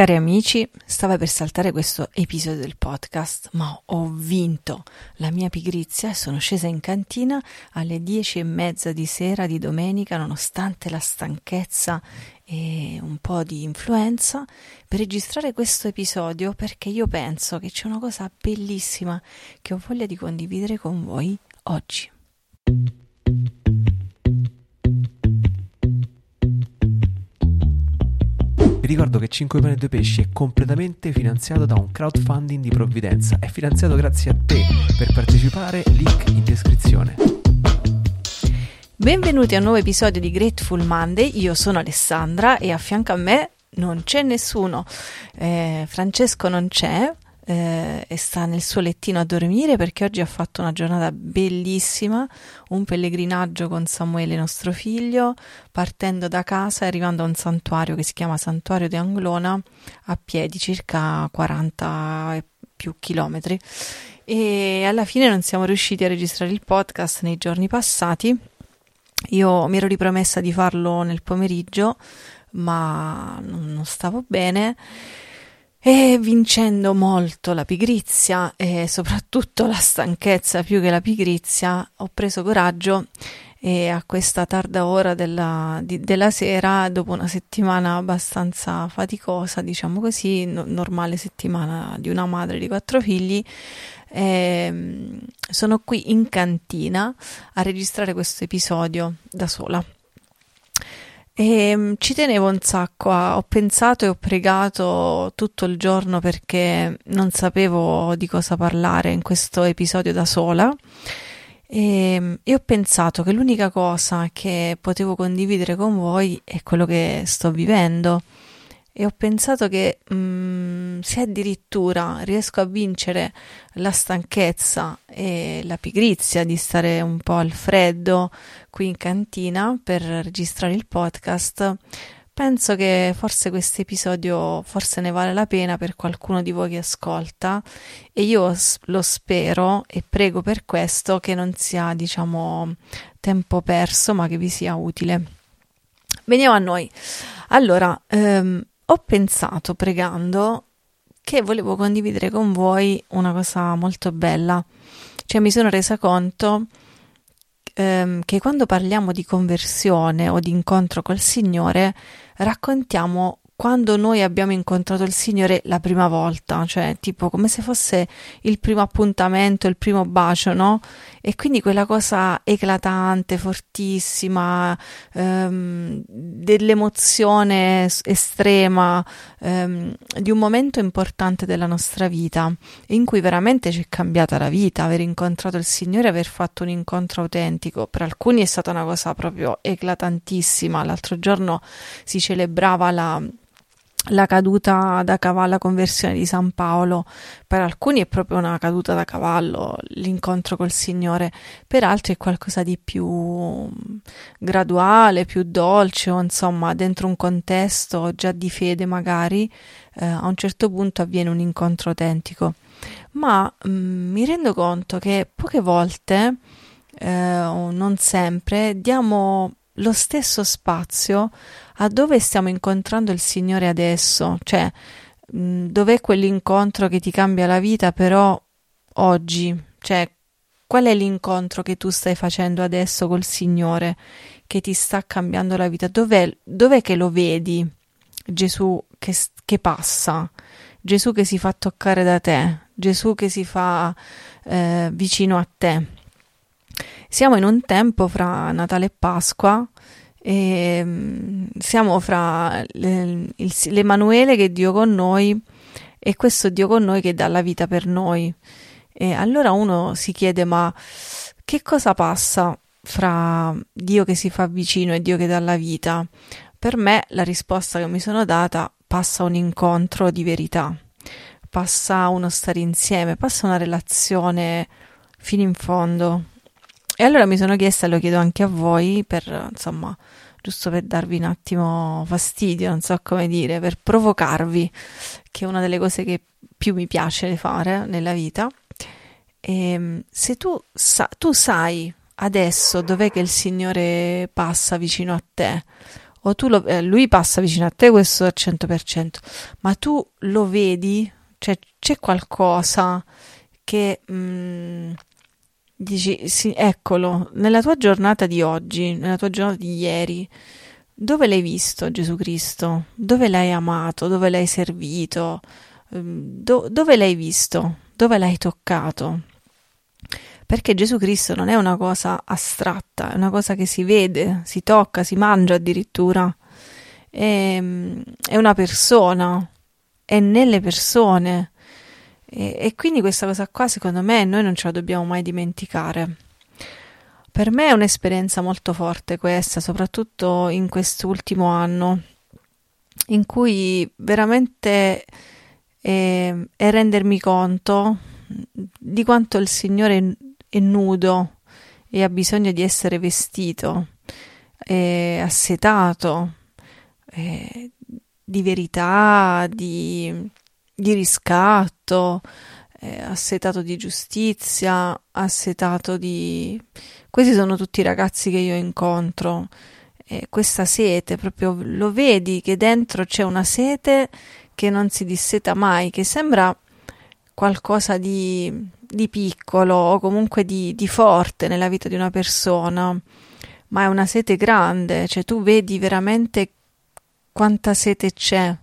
Cari amici, stava per saltare questo episodio del podcast, ma ho vinto la mia pigrizia e sono scesa in cantina alle dieci e mezza di sera di domenica, nonostante la stanchezza e un po' di influenza, per registrare questo episodio perché io penso che c'è una cosa bellissima che ho voglia di condividere con voi oggi. Ricordo che 5 pane e 2 pesci è completamente finanziato da un crowdfunding di provvidenza. È finanziato grazie a te. Per partecipare, link in descrizione. Benvenuti a un nuovo episodio di Grateful Monday. Io sono Alessandra e a fianco a me non c'è nessuno. Eh, Francesco non c'è, eh, e sta nel suo lettino a dormire perché oggi ha fatto una giornata bellissima, un pellegrinaggio con Samuele, nostro figlio, partendo da casa e arrivando a un santuario che si chiama Santuario di Anglona a piedi, circa 40 e più chilometri. E alla fine non siamo riusciti a registrare il podcast nei giorni passati. Io mi ero ripromessa di farlo nel pomeriggio, ma non stavo bene e vincendo molto la pigrizia e soprattutto la stanchezza più che la pigrizia, ho preso coraggio e a questa tarda ora della, di, della sera, dopo una settimana abbastanza faticosa, diciamo così, no, normale settimana di una madre di quattro figli, eh, sono qui in cantina a registrare questo episodio da sola. E um, ci tenevo un sacco, a, ho pensato e ho pregato tutto il giorno perché non sapevo di cosa parlare in questo episodio da sola. E, e ho pensato che l'unica cosa che potevo condividere con voi è quello che sto vivendo e ho pensato che mh, mm, se addirittura riesco a vincere la stanchezza e la pigrizia di stare un po' al freddo qui in cantina per registrare il podcast, penso che forse questo episodio forse ne vale la pena per qualcuno di voi che ascolta e io lo spero e prego per questo che non sia diciamo tempo perso ma che vi sia utile. Veniamo a noi. Allora, ehm, ho pensato pregando che volevo condividere con voi una cosa molto bella. Cioè mi sono resa conto ehm, che quando parliamo di conversione o di incontro col Signore raccontiamo quando noi abbiamo incontrato il Signore la prima volta, cioè tipo come se fosse il primo appuntamento, il primo bacio, no? E quindi quella cosa eclatante, fortissima, ehm, dell'emozione estrema, ehm, di un momento importante della nostra vita, in cui veramente ci è cambiata la vita, aver incontrato il Signore, aver fatto un incontro autentico. Per alcuni è stata una cosa proprio eclatantissima. L'altro giorno si celebrava la la caduta da cavallo, la conversione di San Paolo, per alcuni è proprio una caduta da cavallo, l'incontro col Signore, per altri è qualcosa di più mm, graduale, più dolce, o insomma, dentro un contesto già di fede magari, eh, a un certo punto avviene un incontro autentico. Ma mh, mm, mi rendo conto che poche volte, eh, o non sempre, diamo lo stesso spazio a dove stiamo incontrando il Signore adesso, cioè mh, dov'è quell'incontro che ti cambia la vita però oggi, cioè qual è l'incontro che tu stai facendo adesso col Signore che ti sta cambiando la vita? Dov'è, dov'è che lo vedi Gesù che, che passa? Gesù che si fa toccare da te, Gesù che si fa eh, vicino a te. Siamo in un tempo fra Natale e Pasqua e mm, siamo fra l'Emanuele che è Dio con noi e questo Dio con noi che dà la vita per noi. E allora uno si chiede: ma che cosa passa fra Dio che si fa vicino e Dio che dà la vita? Per me la risposta che mi sono data passa un incontro di verità, passa uno stare insieme, passa una relazione fino in fondo. E allora mi sono chiesta, lo chiedo anche a voi, per insomma, giusto per darvi un attimo fastidio, non so come dire, per provocarvi, che è una delle cose che più mi piace fare nella vita. E ehm, se tu, sa- tu sai adesso dov'è che il Signore passa vicino a te, o tu lo, eh, lui passa vicino a te, questo al 100%, ma tu lo vedi, cioè c'è qualcosa che mh, mm, dici, sì, eccolo, nella tua giornata di oggi, nella tua giornata di ieri, dove l'hai visto Gesù Cristo? Dove l'hai amato? Dove l'hai servito? Ehm, do, dove l'hai visto? Dove l'hai toccato? Perché Gesù Cristo non è una cosa astratta, è una cosa che si vede, si tocca, si mangia addirittura. È, ehm, è una persona, è nelle persone. E, e quindi questa cosa qua, secondo me, noi non ce la dobbiamo mai dimenticare. Per me è un'esperienza molto forte questa, soprattutto in quest'ultimo anno, in cui veramente è, è rendermi conto di quanto il Signore è nudo e ha bisogno di essere vestito, è assetato è di verità, di, di riscatto, assetato di giustizia, assetato di... Questi sono tutti i ragazzi che io incontro. E questa sete, proprio lo vedi che dentro c'è una sete che non si disseta mai, che sembra qualcosa di, di piccolo o comunque di, di forte nella vita di una persona, ma è una sete grande, cioè tu vedi veramente quanta sete c'è.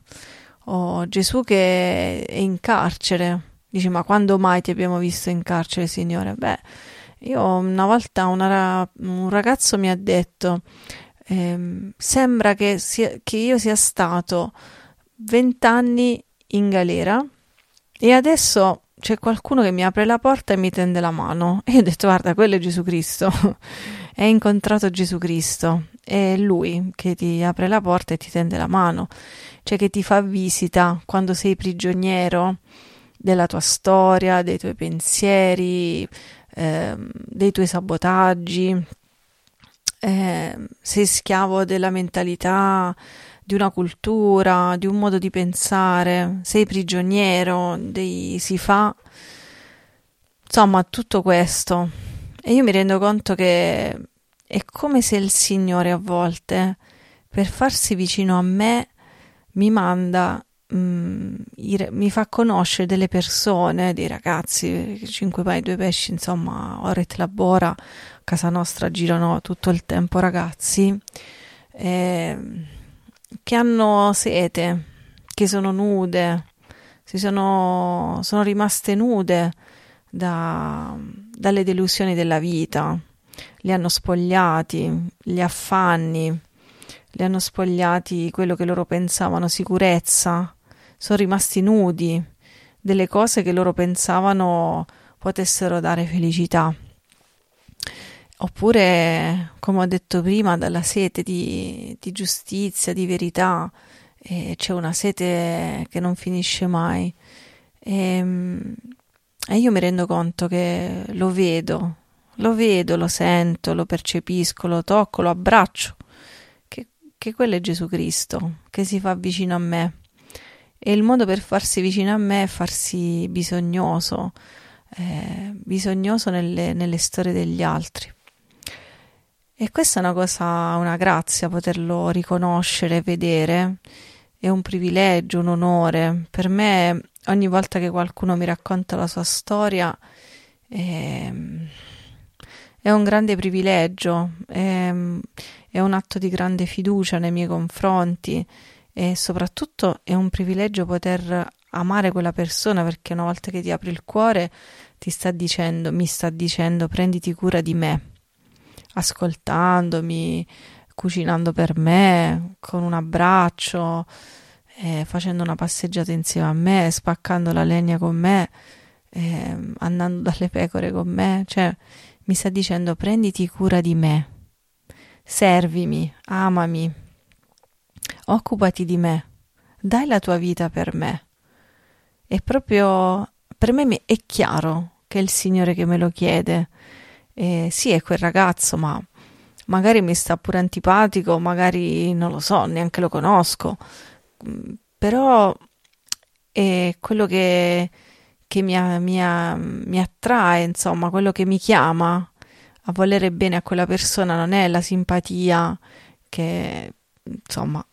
Oh, Gesù che è in carcere. Dici, ma quando mai ti abbiamo visto in carcere, Signore? Beh, io una volta una, un ragazzo mi ha detto, ehm, sembra che, sia, che io sia stato vent'anni in galera e adesso c'è qualcuno che mi apre la porta e mi tende la mano. E io ho detto, guarda, quello è Gesù Cristo. Hai incontrato Gesù Cristo. È Lui che ti apre la porta e ti tende la mano. Cioè che ti fa visita quando sei prigioniero della tua storia, dei tuoi pensieri, eh, dei tuoi sabotaggi. Eh, sei schiavo della mentalità di una cultura, di un modo di pensare, sei prigioniero dei si fa, insomma tutto questo. E io mi rendo conto che è come se il Signore a volte, per farsi vicino a me, mi manda, mm, mi fa conoscere delle persone, dei ragazzi, cinque pai, due pesci, insomma, ora et labora, casa nostra girano tutto il tempo ragazzi. E che hanno sete, che sono nude, si sono, sono rimaste nude da, dalle delusioni della vita, li hanno spogliati, gli affanni, li hanno spogliati quello che loro pensavano sicurezza, sono rimasti nudi. Delle cose che loro pensavano potessero dare felicità. Oppure, come ho detto prima, dalla sete di, di giustizia, di verità, eh, c'è una sete che non finisce mai. E, ehm, e io mi rendo conto che lo vedo, lo vedo, lo sento, lo percepisco, lo tocco, lo abbraccio, che, che quello è Gesù Cristo, che si fa vicino a me. E il modo per farsi vicino a me è farsi bisognoso, eh, bisognoso nelle, nelle storie degli altri. E questa è una cosa, una grazia poterlo riconoscere, vedere, è un privilegio, un onore. Per me, ogni volta che qualcuno mi racconta la sua storia, è, ehm, è un grande privilegio, è, è un atto di grande fiducia nei miei confronti e soprattutto è un privilegio poter amare quella persona perché una volta che ti apri il cuore ti sta dicendo, mi sta dicendo prenditi cura di me ascoltandomi, cucinando per me, con un abbraccio, eh, facendo una passeggiata insieme a me, spaccando la legna con me, eh, andando dalle pecore con me, cioè mi sta dicendo prenditi cura di me, servimi, amami, occupati di me, dai la tua vita per me. E proprio per me è chiaro che è il Signore che me lo chiede eh, sì, è quel ragazzo, ma magari mi sta pure antipatico, magari non lo so, neanche lo conosco, mm, però è quello che, che mi, mi, mi attrae, insomma, quello che mi chiama a volere bene a quella persona non è la simpatia che insomma,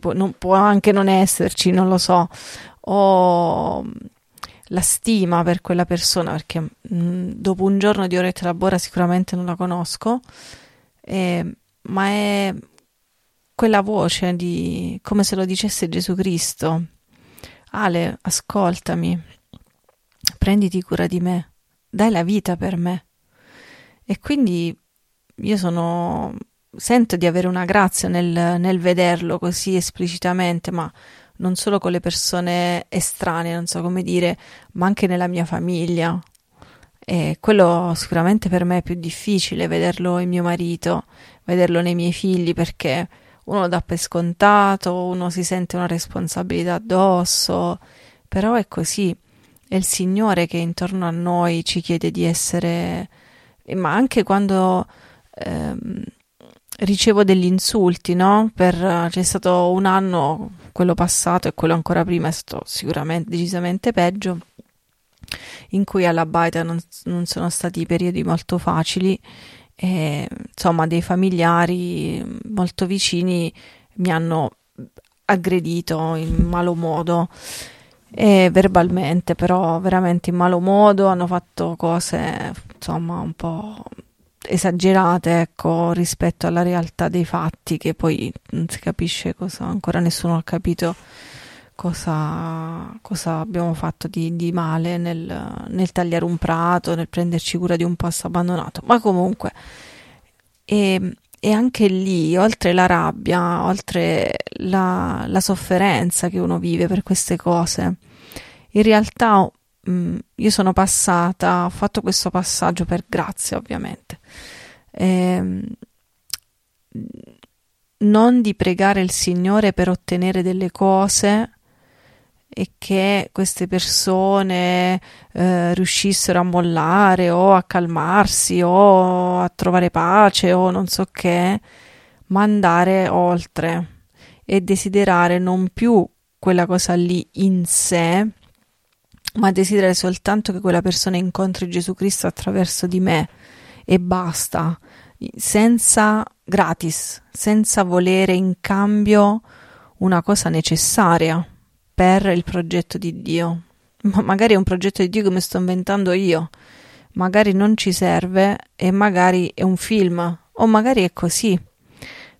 può, non, può anche non esserci, non lo so, o la stima per quella persona, perché mh, mm, dopo un giorno di oretta labora sicuramente non la conosco, eh, ma è quella voce di come se lo dicesse Gesù Cristo. Ale, ascoltami, prenditi cura di me, dai la vita per me. E quindi io sono sento di avere una grazia nel, nel vederlo così esplicitamente, ma non solo con le persone estranee, non so come dire, ma anche nella mia famiglia. E quello sicuramente per me è più difficile vederlo in mio marito, vederlo nei miei figli, perché uno dà per scontato, uno si sente una responsabilità addosso, però è così. È il Signore che intorno a noi ci chiede di essere, ma anche quando ehm, ricevo degli insulti, no? Per, c'è stato un anno, quello passato e quello ancora prima è stato sicuramente decisamente peggio, in cui alla baita non, non sono stati periodi molto facili e insomma dei familiari molto vicini mi hanno aggredito in malo modo e verbalmente però veramente in malo modo hanno fatto cose insomma un po' esagerate, ecco, rispetto alla realtà dei fatti, che poi non si capisce cosa, ancora nessuno ha capito cosa, cosa abbiamo fatto di, di male nel, nel, tagliare un prato, nel prenderci cura di un posto abbandonato. Ma comunque, e, e anche lì, oltre la rabbia, oltre la, la sofferenza che uno vive per queste cose, in realtà Mm, io sono passata, ho fatto questo passaggio per grazia ovviamente, eh, non di pregare il Signore per ottenere delle cose e che queste persone eh, riuscissero a mollare o a calmarsi o a trovare pace o non so che, ma andare oltre e desiderare non più quella cosa lì in sé, ma desiderare soltanto che quella persona incontri Gesù Cristo attraverso di me e basta, senza gratis, senza volere in cambio una cosa necessaria per il progetto di Dio. Ma magari è un progetto di Dio che mi sto inventando io, magari non ci serve e magari è un film o magari è così.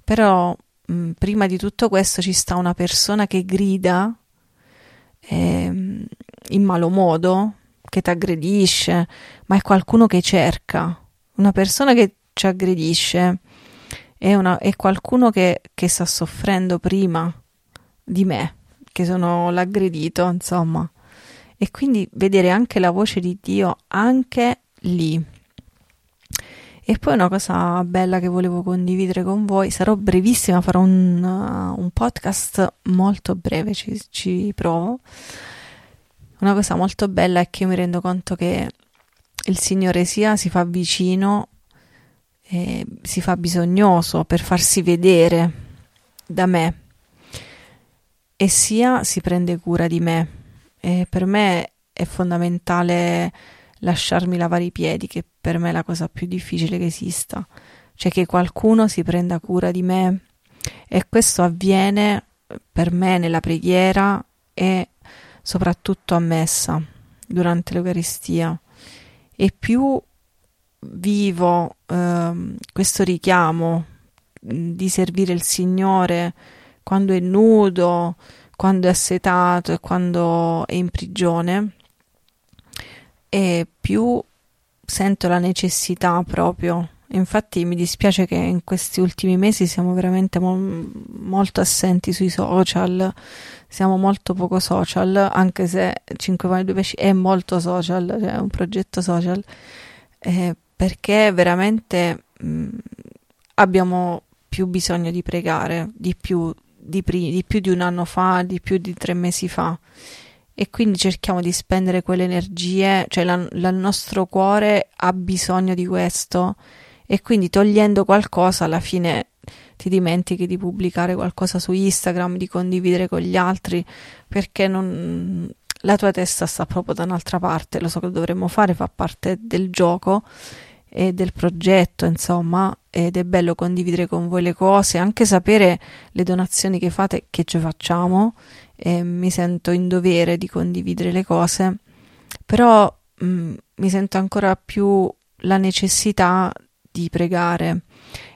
Però mh, prima di tutto questo ci sta una persona che grida eh, in malo modo, che ti aggredisce, ma è qualcuno che cerca. Una persona che ci aggredisce è, una, è qualcuno che, che sta soffrendo prima di me, che sono l'aggredito, insomma. E quindi vedere anche la voce di Dio anche lì. E poi una cosa bella che volevo condividere con voi, sarò brevissima, farò un, uh, un podcast molto breve, ci, ci provo una cosa molto bella è che io mi rendo conto che il Signore sia si fa vicino, eh, si fa bisognoso per farsi vedere da me e sia si prende cura di me. E per me è fondamentale lasciarmi lavare i piedi, che per me è la cosa più difficile che esista. Cioè che qualcuno si prenda cura di me e questo avviene per me nella preghiera e soprattutto a messa durante l'Eucaristia e più vivo eh, questo richiamo di servire il Signore quando è nudo, quando è assetato e quando è in prigione e più sento la necessità proprio. Infatti mi dispiace che in questi ultimi mesi siamo veramente mo- molto assenti sui social, siamo molto poco social, anche se 5 pane e 2 pesci è molto social, cioè è un progetto social, eh, perché veramente mh, abbiamo più bisogno di pregare, di più di, pri- di più di un anno fa, di più di tre mesi fa. E quindi cerchiamo di spendere quelle energie, cioè la, la, il nostro cuore ha bisogno di questo. E quindi togliendo qualcosa alla fine ti dimentichi di pubblicare qualcosa su Instagram, di condividere con gli altri perché non, la tua testa sta proprio da un'altra parte, lo so che dovremmo fare, fa parte del gioco e del progetto, insomma, ed è bello condividere con voi le cose, anche sapere le donazioni che fate, che ci facciamo, e mi sento in dovere di condividere le cose, però mh, mm, mi sento ancora più la necessità di pregare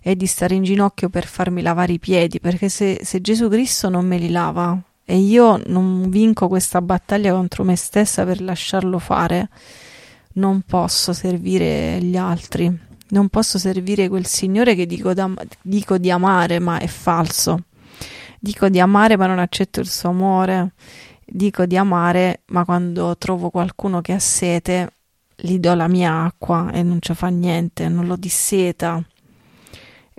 e di stare in ginocchio per farmi lavare i piedi, perché se, se Gesù Cristo non me li lava e io non vinco questa battaglia contro me stessa per lasciarlo fare, non posso servire gli altri, non posso servire quel Signore che dico, da, dico di amare, ma è falso. Dico di amare, ma non accetto il suo amore. Dico di amare, ma quando trovo qualcuno che ha sete, gli do la mia acqua e non ci fa niente, non lo disseta.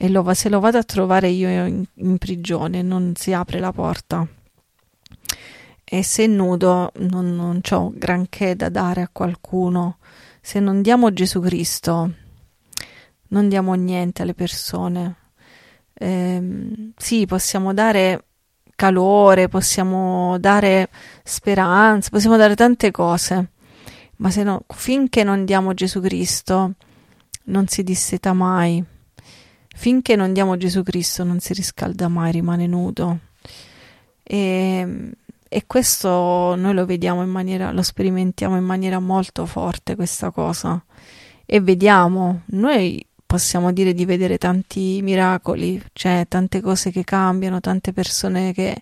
E lo, se lo vado a trovare io in, in prigione, non si apre la porta e se nudo non, non ho granché da dare a qualcuno, se non diamo Gesù Cristo, non diamo niente alle persone. Eh, sì, possiamo dare calore, possiamo dare speranza, possiamo dare tante cose, ma no, finché non diamo Gesù Cristo, non si disseta mai. Finché non diamo Gesù Cristo, non si riscalda mai, rimane nudo. E e questo noi lo vediamo in maniera, lo sperimentiamo in maniera molto forte questa cosa. E vediamo, noi possiamo dire di vedere tanti miracoli, cioè tante cose che cambiano, tante persone che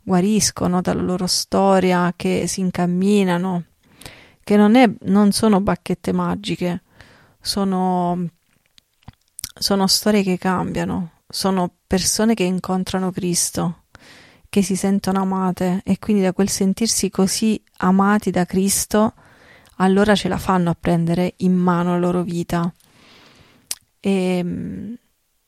guariscono dalla loro storia, che si incamminano, che non, è, non sono bacchette magiche, sono, sono storie che cambiano, sono persone che incontrano Cristo che si sentono amate e quindi da quel sentirsi così amati da Cristo, allora ce la fanno a prendere in mano la loro vita. E mm,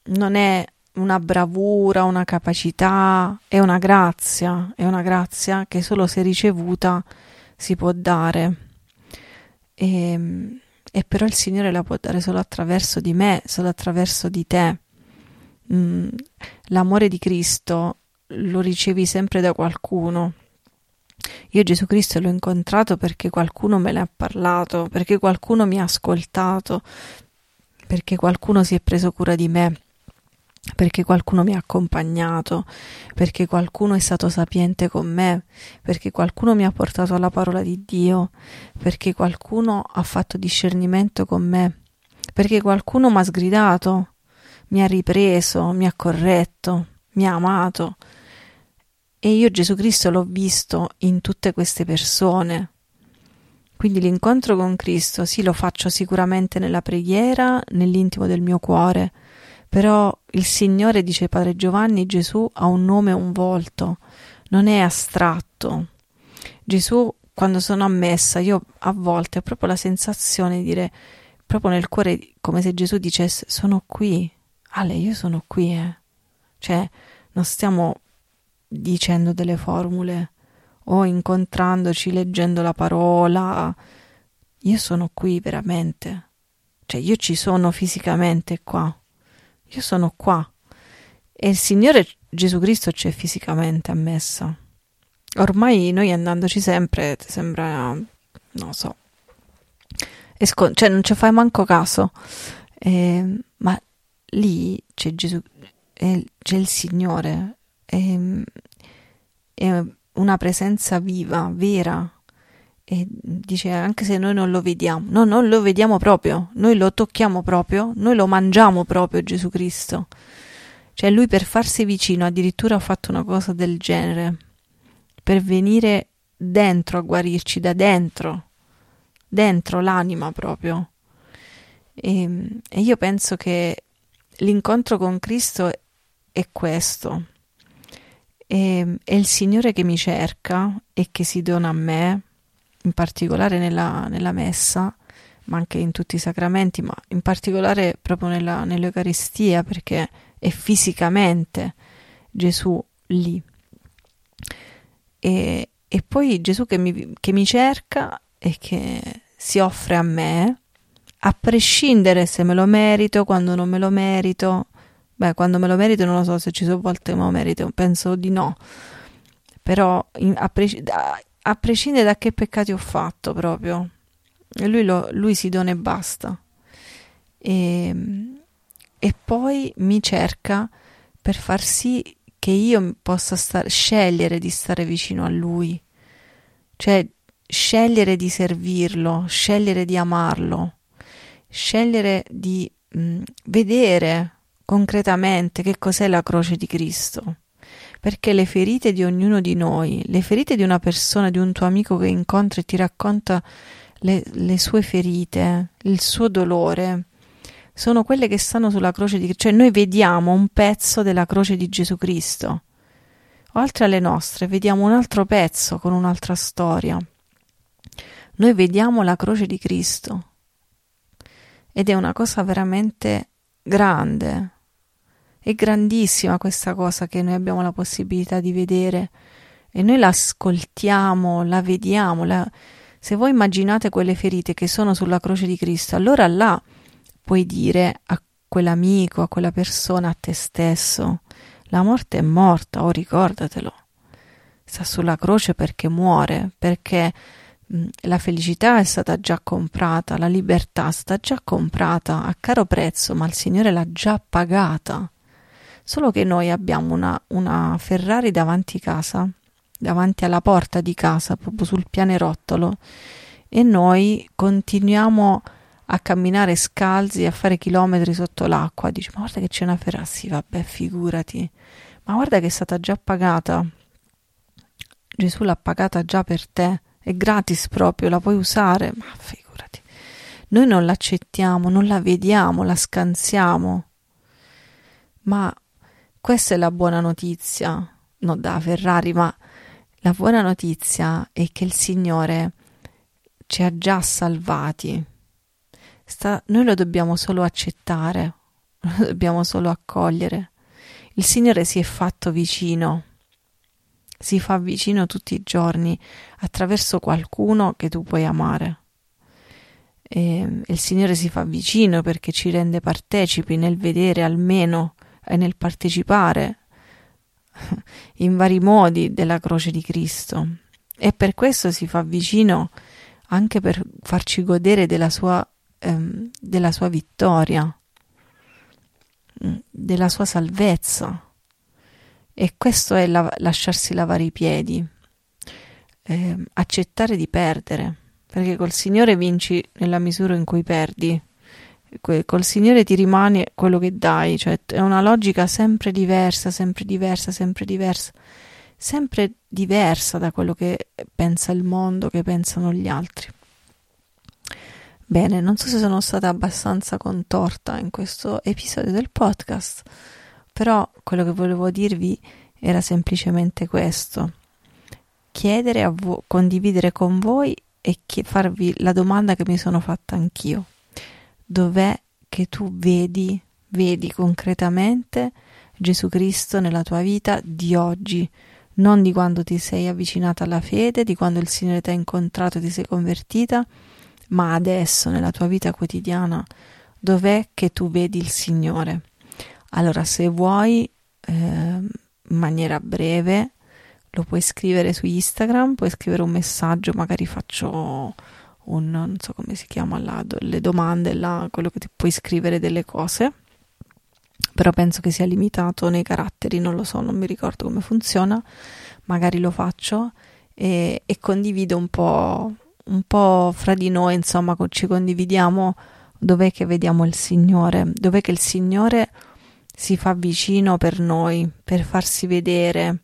non è una bravura, una capacità, è una grazia, è una grazia che solo se ricevuta si può dare. E, mm, e però il Signore la può dare solo attraverso di me, solo attraverso di te. Mm, l'amore di Cristo lo ricevi sempre da qualcuno. Io Gesù Cristo l'ho incontrato perché qualcuno me ne ha parlato, perché qualcuno mi ha ascoltato, perché qualcuno si è preso cura di me, perché qualcuno mi ha accompagnato, perché qualcuno è stato sapiente con me, perché qualcuno mi ha portato alla parola di Dio, perché qualcuno ha fatto discernimento con me, perché qualcuno mi ha sgridato, mi ha ripreso, mi ha corretto, mi ha amato, e io Gesù Cristo l'ho visto in tutte queste persone. Quindi l'incontro con Cristo sì lo faccio sicuramente nella preghiera, nell'intimo del mio cuore, però il Signore, dice Padre Giovanni, Gesù ha un nome e un volto, non è astratto. Gesù, quando sono ammessa, io a volte ho proprio la sensazione di dire, proprio nel cuore, come se Gesù dicesse, sono qui, Ale, io sono qui, eh. Cioè, non stiamo dicendo delle formule o incontrandoci, leggendo la parola. Io sono qui veramente. Cioè, io ci sono fisicamente qua. Io sono qua. E il Signore Gesù Cristo c'è fisicamente a messa. Ormai noi andandoci sempre sembra, non so, esco, cioè non ci fai manco caso. Eh, ma lì c'è Gesù, eh, c'è il Signore ehm, è una presenza viva, vera. E dice anche se noi non lo vediamo, no, non lo vediamo proprio, noi lo tocchiamo proprio, noi lo mangiamo proprio Gesù Cristo. Cioè lui per farsi vicino addirittura ha fatto una cosa del genere, per venire dentro a guarirci da dentro, dentro l'anima proprio. E, ehm, e io penso che l'incontro con Cristo è questo e, è il Signore che mi cerca e che si dona a me, in particolare nella, nella messa, ma anche in tutti i sacramenti, ma in particolare proprio nella, nell'Eucaristia, perché è fisicamente Gesù lì. E, e poi Gesù che mi, che mi cerca e che si offre a me, a prescindere se me lo merito, quando non me lo merito, Beh, quando me lo merito non lo so se ci sono volte che me lo merito, penso di no. Però in, a, a, prescindere da che peccati ho fatto proprio, lui, lo, lui si dona e basta. e, e poi mi cerca per far sì che io possa star, scegliere di stare vicino a lui, cioè scegliere di servirlo, scegliere di amarlo, scegliere di mh, vedere concretamente che cos'è la croce di Cristo. Perché le ferite di ognuno di noi, le ferite di una persona, di un tuo amico che incontri e ti racconta le, le sue ferite, il suo dolore, sono quelle che stanno sulla croce di Cristo. Cioè noi vediamo un pezzo della croce di Gesù Cristo. Oltre alle nostre, vediamo un altro pezzo con un'altra storia. Noi vediamo la croce di Cristo. Ed è una cosa veramente grande. È grandissima questa cosa che noi abbiamo la possibilità di vedere e noi la ascoltiamo, la vediamo. La... Se voi immaginate quelle ferite che sono sulla croce di Cristo, allora là puoi dire a quell'amico, a quella persona, a te stesso, la morte è morta, oh ricordatelo. Sta sulla croce perché muore, perché mh, la felicità è stata già comprata, la libertà è stata già comprata a caro prezzo, ma il Signore l'ha già pagata. Solo che noi abbiamo una, una Ferrari davanti casa, davanti alla porta di casa, proprio sul pianerottolo, e noi continuiamo a camminare scalzi, a fare chilometri sotto l'acqua. Dici, ma guarda che c'è una ferra. Sì, vabbè, figurati. Ma guarda che è stata già pagata. Gesù l'ha pagata già per te. È gratis proprio, la puoi usare. Ma figurati. Noi non l'accettiamo, non la vediamo, la scansiamo. Ma questa è la buona notizia. Non da Ferrari, ma la buona notizia è che il Signore ci ha già salvati Sta, noi lo dobbiamo solo accettare, lo dobbiamo solo accogliere. Il Signore si è fatto vicino, si fa vicino tutti i giorni attraverso qualcuno che tu puoi amare. E il Signore si fa vicino perché ci rende partecipi nel vedere almeno e nel partecipare in vari modi della croce di Cristo. E per questo si fa vicino anche per farci godere della sua ehm, della sua vittoria, mm, della sua salvezza. E questo è la, lasciarsi lavare i piedi, eh, accettare di perdere, perché col Signore vinci nella misura in cui perdi. Col Signore ti rimane quello che dai, cioè è una logica sempre diversa, sempre diversa, sempre diversa, sempre diversa da quello che pensa il mondo, che pensano gli altri. Bene, non so se sono stata abbastanza contorta in questo episodio del podcast, però quello che volevo dirvi era semplicemente questo. Chiedere a voi, condividere con voi e farvi la domanda che mi sono fatta anch'io. Dov'è che tu vedi, vedi concretamente Gesù Cristo nella tua vita di oggi? Non di quando ti sei avvicinata alla fede, di quando il Signore ti ha incontrato e ti sei convertita, ma adesso nella tua vita quotidiana dov'è che tu vedi il Signore? Allora, se vuoi, eh, in maniera breve, lo puoi scrivere su Instagram, puoi scrivere un messaggio, magari faccio un, non so come si chiama là, le domande, là, quello che ti puoi scrivere delle cose, però penso che sia limitato nei caratteri, non lo so, non mi ricordo come funziona, magari lo faccio e, e condivido un po' un po' fra di noi, insomma, ci condividiamo dov'è che vediamo il Signore, dov'è che il Signore si fa vicino per noi, per farsi vedere,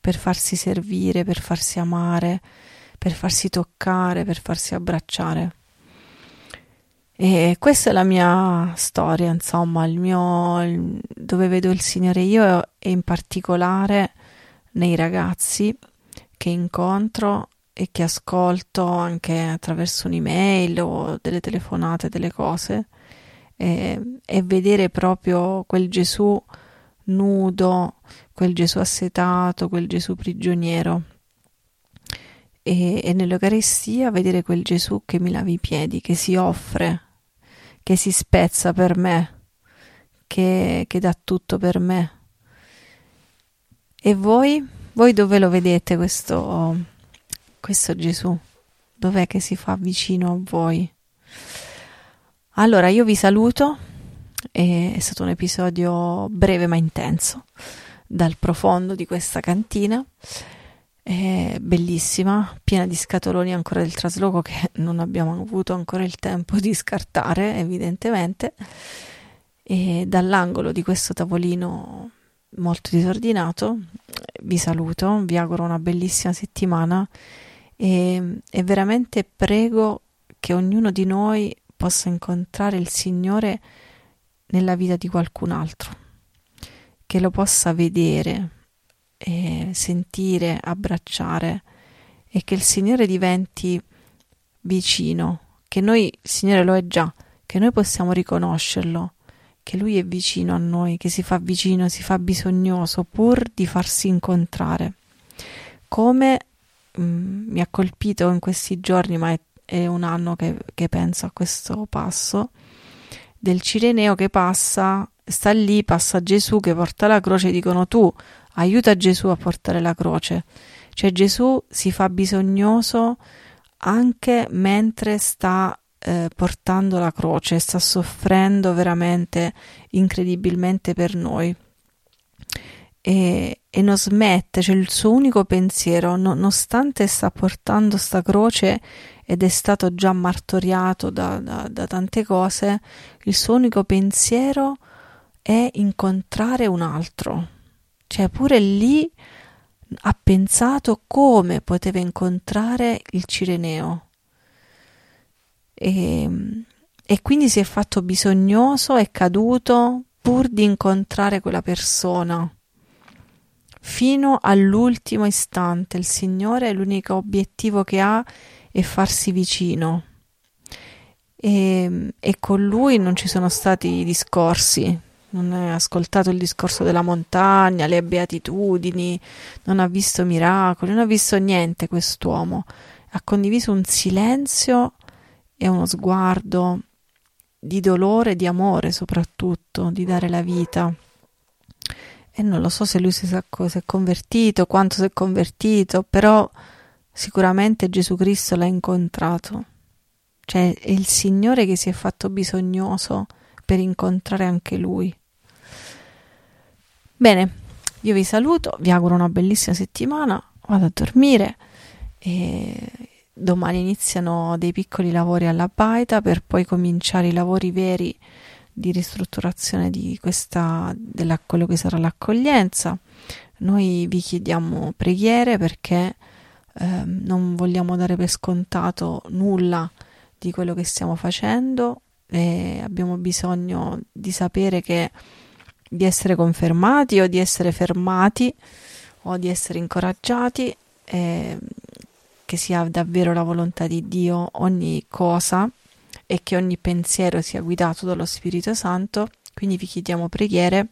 per farsi servire, per farsi amare, per farsi toccare, per farsi abbracciare. E questa è la mia storia, insomma, il mio il, dove vedo il Signore io e in particolare nei ragazzi che incontro e che ascolto anche attraverso un'email o delle telefonate, delle cose, e, e vedere proprio quel Gesù nudo, quel Gesù assetato, quel Gesù prigioniero. E, e nell'Eucaristia vedere quel Gesù che mi lava i piedi, che si offre, che si spezza per me, che, che dà tutto per me. E voi? Voi dove lo vedete questo? questo Gesù, dov'è che si fa vicino a voi? Allora, io vi saluto, è stato un episodio breve ma intenso dal profondo di questa cantina. È bellissima, piena di scatoloni ancora del trasloco che non abbiamo avuto ancora il tempo di scartare, evidentemente. E dall'angolo di questo tavolino molto disordinato vi saluto, vi auguro una bellissima settimana e, e veramente prego che ognuno di noi possa incontrare il Signore nella vita di qualcun altro, che lo possa vedere, e sentire, abbracciare e che il Signore diventi vicino, che noi, il Signore lo è già, che noi possiamo riconoscerlo, che Lui è vicino a noi, che si fa vicino, si fa bisognoso pur di farsi incontrare. Come mh, mm, mi ha colpito in questi giorni, ma è, è un anno che, che penso a questo passo, del Cireneo che passa, sta lì, passa Gesù che porta la croce, dicono tu aiuta Gesù a portare la croce. Cioè Gesù si fa bisognoso anche mentre sta eh, portando la croce, sta soffrendo veramente incredibilmente per noi. E, e non smette, cioè il suo unico pensiero, nonostante sta portando sta croce ed è stato già martoriato da, da, da tante cose, il suo unico pensiero è incontrare un altro cioè pure lì ha pensato come poteva incontrare il Cireneo. E, e quindi si è fatto bisognoso, è caduto pur di incontrare quella persona. Fino all'ultimo istante il Signore l'unico obiettivo che ha è farsi vicino. E, e con lui non ci sono stati discorsi, non ha ascoltato il discorso della montagna, le beatitudini, non ha visto miracoli, non ha visto niente quest'uomo. Ha condiviso un silenzio e uno sguardo di dolore, di amore soprattutto, di dare la vita. E non lo so se lui si, è convertito, quanto si è convertito, però sicuramente Gesù Cristo l'ha incontrato. Cioè è il Signore che si è fatto bisognoso per incontrare anche lui. Bene, io vi saluto, vi auguro una bellissima settimana, vado a dormire e domani iniziano dei piccoli lavori alla baita per poi cominciare i lavori veri di ristrutturazione di questa della quello che sarà l'accoglienza. Noi vi chiediamo preghiere perché eh, non vogliamo dare per scontato nulla di quello che stiamo facendo e abbiamo bisogno di sapere che di essere confermati o di essere fermati o di essere incoraggiati, eh, che sia davvero la volontà di Dio ogni cosa e che ogni pensiero sia guidato dallo Spirito Santo. Quindi vi chiediamo preghiere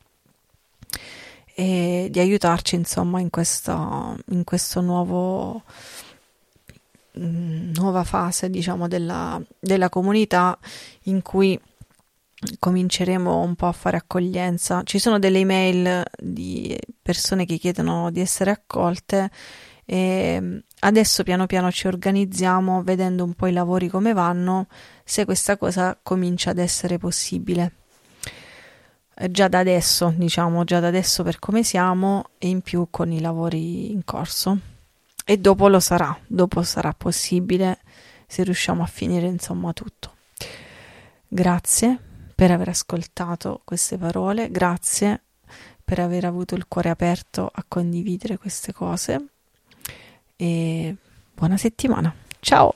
e di aiutarci insomma in questo, in questo nuovo mm, nuova fase diciamo della, della comunità in cui cominceremo un po' a fare accoglienza. Ci sono delle email di persone che chiedono di essere accolte e adesso piano piano ci organizziamo vedendo un po' i lavori come vanno, se questa cosa comincia ad essere possibile. Eh, già da adesso, diciamo, già da adesso per come siamo e in più con i lavori in corso. E dopo lo sarà, dopo sarà possibile se riusciamo a finire insomma tutto. Grazie per aver ascoltato queste parole, grazie per aver avuto il cuore aperto a condividere queste cose e buona settimana. Ciao!